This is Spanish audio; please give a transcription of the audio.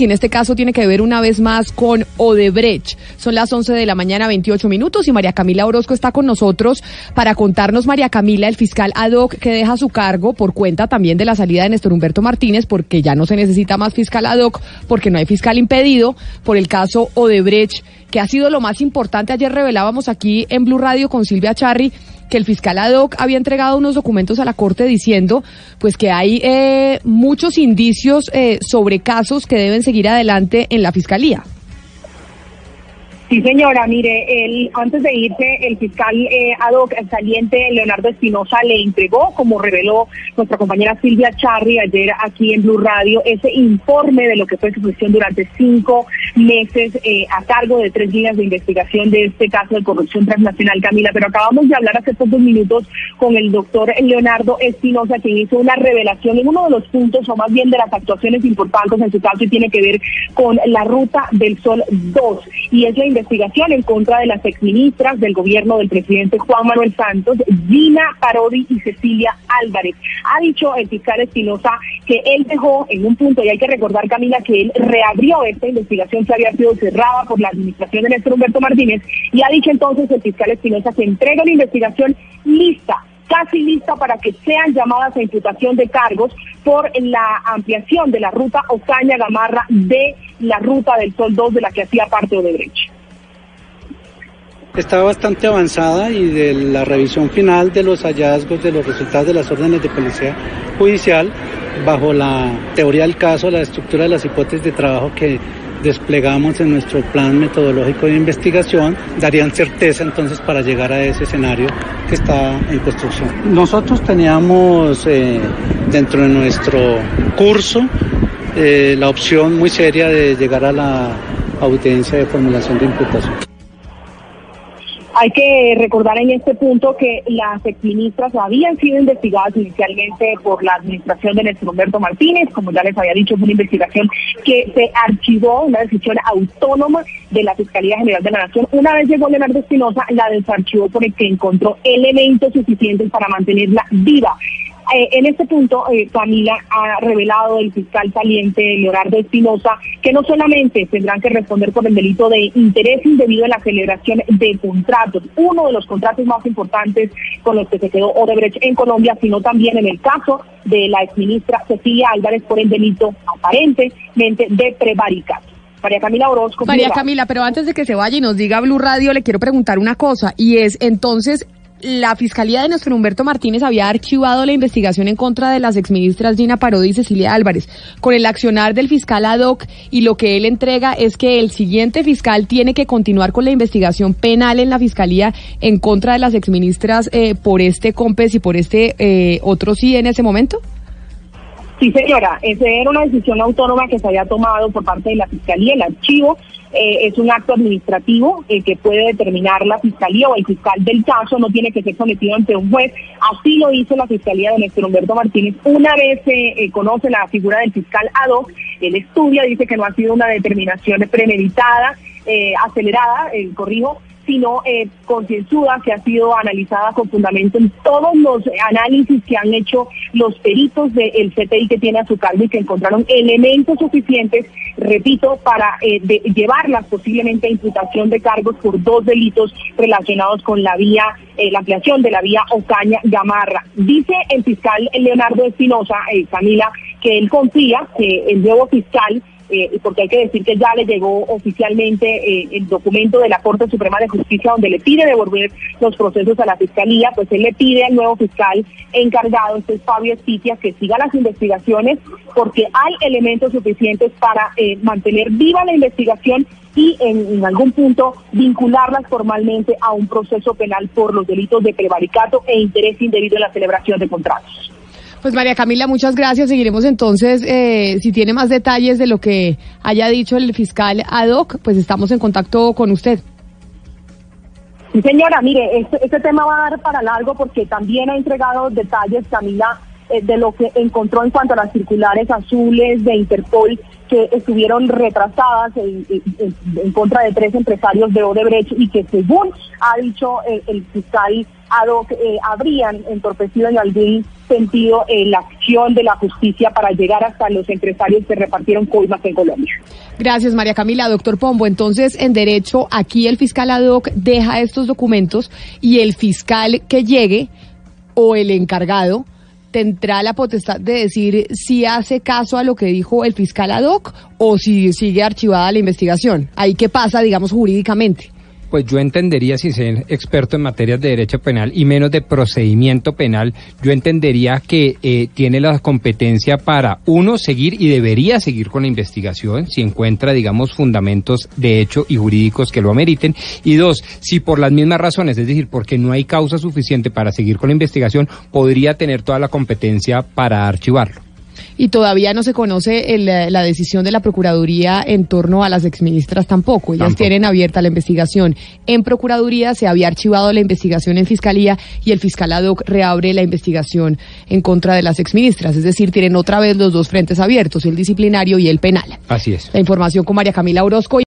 y en este caso tiene que ver una vez más con Odebrecht. Son las 11 de la mañana, 28 minutos, y María Camila Orozco está con nosotros para contarnos, María Camila, el fiscal ad hoc que deja su cargo por cuenta también de la salida de Néstor Humberto Martínez, porque ya no se necesita más fiscal ad hoc, porque no hay fiscal impedido, por el caso Odebrecht, que ha sido lo más importante. Ayer revelábamos aquí en Blue Radio con Silvia Charri que el fiscal ad hoc había entregado unos documentos a la Corte diciendo pues que hay eh, muchos indicios eh, sobre casos que deben seguir adelante en la Fiscalía. Sí, señora, mire, el, antes de irse, el fiscal eh, ad hoc saliente Leonardo Espinosa le entregó, como reveló nuestra compañera Silvia Charri ayer aquí en Blue Radio, ese informe de lo que fue su gestión durante cinco meses eh, a cargo de tres líneas de investigación de este caso de corrupción transnacional, Camila. Pero acabamos de hablar hace pocos minutos con el doctor Leonardo Espinosa, quien hizo una revelación en uno de los puntos, o más bien de las actuaciones importantes en su caso, y tiene que ver con la ruta del Sol 2. Y es la investigación en contra de las exministras del gobierno del presidente Juan Manuel Santos, Gina Parodi y Cecilia Álvarez. Ha dicho el fiscal Espinosa que él dejó en un punto, y hay que recordar, Camila, que él reabrió esta investigación que había sido cerrada por la administración de Néstor Humberto Martínez, y ha dicho entonces el fiscal Espinosa que entrega la investigación lista casi lista para que sean llamadas a imputación de cargos por la ampliación de la ruta Ocaña-Gamarra de la ruta del Sol 2 de la que hacía parte Odebrecht. Está bastante avanzada y de la revisión final de los hallazgos de los resultados de las órdenes de policía judicial bajo la teoría del caso, la estructura de las hipótesis de trabajo que desplegamos en nuestro plan metodológico de investigación, darían certeza entonces para llegar a ese escenario que está en construcción. Nosotros teníamos eh, dentro de nuestro curso eh, la opción muy seria de llegar a la audiencia de formulación de imputación. Hay que recordar en este punto que las exministras habían sido investigadas inicialmente por la administración de Néstor Humberto Martínez, como ya les había dicho, fue una investigación que se archivó, una decisión autónoma de la Fiscalía General de la Nación. Una vez llegó Leonardo Espinosa, la desarchivó por el que encontró elementos suficientes para mantenerla viva. Eh, en este punto, eh, Camila ha revelado el fiscal saliente Leonardo Espinosa que no solamente tendrán que responder por el delito de interés indebido en la celebración de contratos, uno de los contratos más importantes con los que se quedó Odebrecht en Colombia, sino también en el caso de la exministra Cecilia Álvarez por el delito aparentemente de prevaricato. María Camila Orozco. María Camila, pero antes de que se vaya y nos diga Blue Radio, le quiero preguntar una cosa, y es entonces, la Fiscalía de nuestro Humberto Martínez había archivado la investigación en contra de las exministras Gina Parodi y Cecilia Álvarez. Con el accionar del fiscal ad hoc y lo que él entrega es que el siguiente fiscal tiene que continuar con la investigación penal en la Fiscalía en contra de las exministras eh, por este COMPES y por este eh, otro sí en ese momento. Sí, señora, esa era una decisión autónoma que se había tomado por parte de la Fiscalía. El archivo eh, es un acto administrativo eh, que puede determinar la Fiscalía o el fiscal del caso, no tiene que ser sometido ante un juez. Así lo hizo la Fiscalía de Néstor Humberto Martínez. Una vez se eh, conoce la figura del fiscal ad hoc, él estudia, dice que no ha sido una determinación premeditada, acelerada, el corrijo, sino eh, concienzuda, que ha sido analizada con fundamento en todos los análisis que han hecho los peritos del CTI que tiene a su cargo y que encontraron elementos suficientes, repito, para eh, llevarlas posiblemente a imputación de cargos por dos delitos relacionados con la vía, eh, la ampliación de la vía Ocaña-Gamarra. Dice el fiscal Leonardo Espinosa, eh, Camila, que él confía que el nuevo fiscal eh, porque hay que decir que ya le llegó oficialmente eh, el documento de la Corte Suprema de Justicia donde le pide devolver los procesos a la Fiscalía, pues él le pide al nuevo fiscal encargado, este es Fabio Espitia, que siga las investigaciones porque hay elementos suficientes para eh, mantener viva la investigación y en, en, algún punto vincularlas formalmente a un proceso penal por los delitos de prevaricato e interés indebido en la celebración de contratos. Pues María Camila, muchas gracias. Seguiremos entonces, eh, si tiene más detalles de lo que haya dicho el fiscal ad hoc, pues estamos en contacto con usted. Sí, señora, mire, este, este tema va a dar para largo porque también ha entregado detalles, Camila, eh, de lo que encontró en cuanto a las circulares azules de Interpol que estuvieron retrasadas en, contra de tres empresarios de Odebrecht y que según ha dicho el, fiscal ad hoc, eh, habrían entorpecido en algún sentido eh, la acción de la justicia para llegar hasta los empresarios que repartieron coimas en Colombia. Gracias, María Camila. Doctor Pombo, entonces, en derecho, aquí el fiscal ad hoc deja estos documentos y el fiscal que llegue o el encargado tendrá la potestad de decir si hace caso a lo que dijo el fiscal ad hoc o si sigue archivada la investigación. Ahí qué pasa, digamos, jurídicamente. Pues yo entendería, sin ser experto en materias de derecho penal y menos de procedimiento penal, yo entendería que eh, tiene la competencia para, uno, seguir y debería seguir con la investigación si encuentra, digamos, fundamentos de hecho y jurídicos que lo ameriten. Y dos, si por las mismas razones, es decir, porque no hay causa suficiente para seguir con la investigación, podría tener toda la competencia para archivarlo y todavía no se conoce el, eh, la decisión de la Procuraduría en torno a las exministras tampoco. Ellas tienen abierta la investigación. En Procuraduría se había archivado la investigación en Fiscalía y el fiscal ad hoc reabre la investigación en contra de las exministras. Es decir, tienen otra vez los dos frentes abiertos, el disciplinario y el penal. Así es. La información con María Camila Orozco.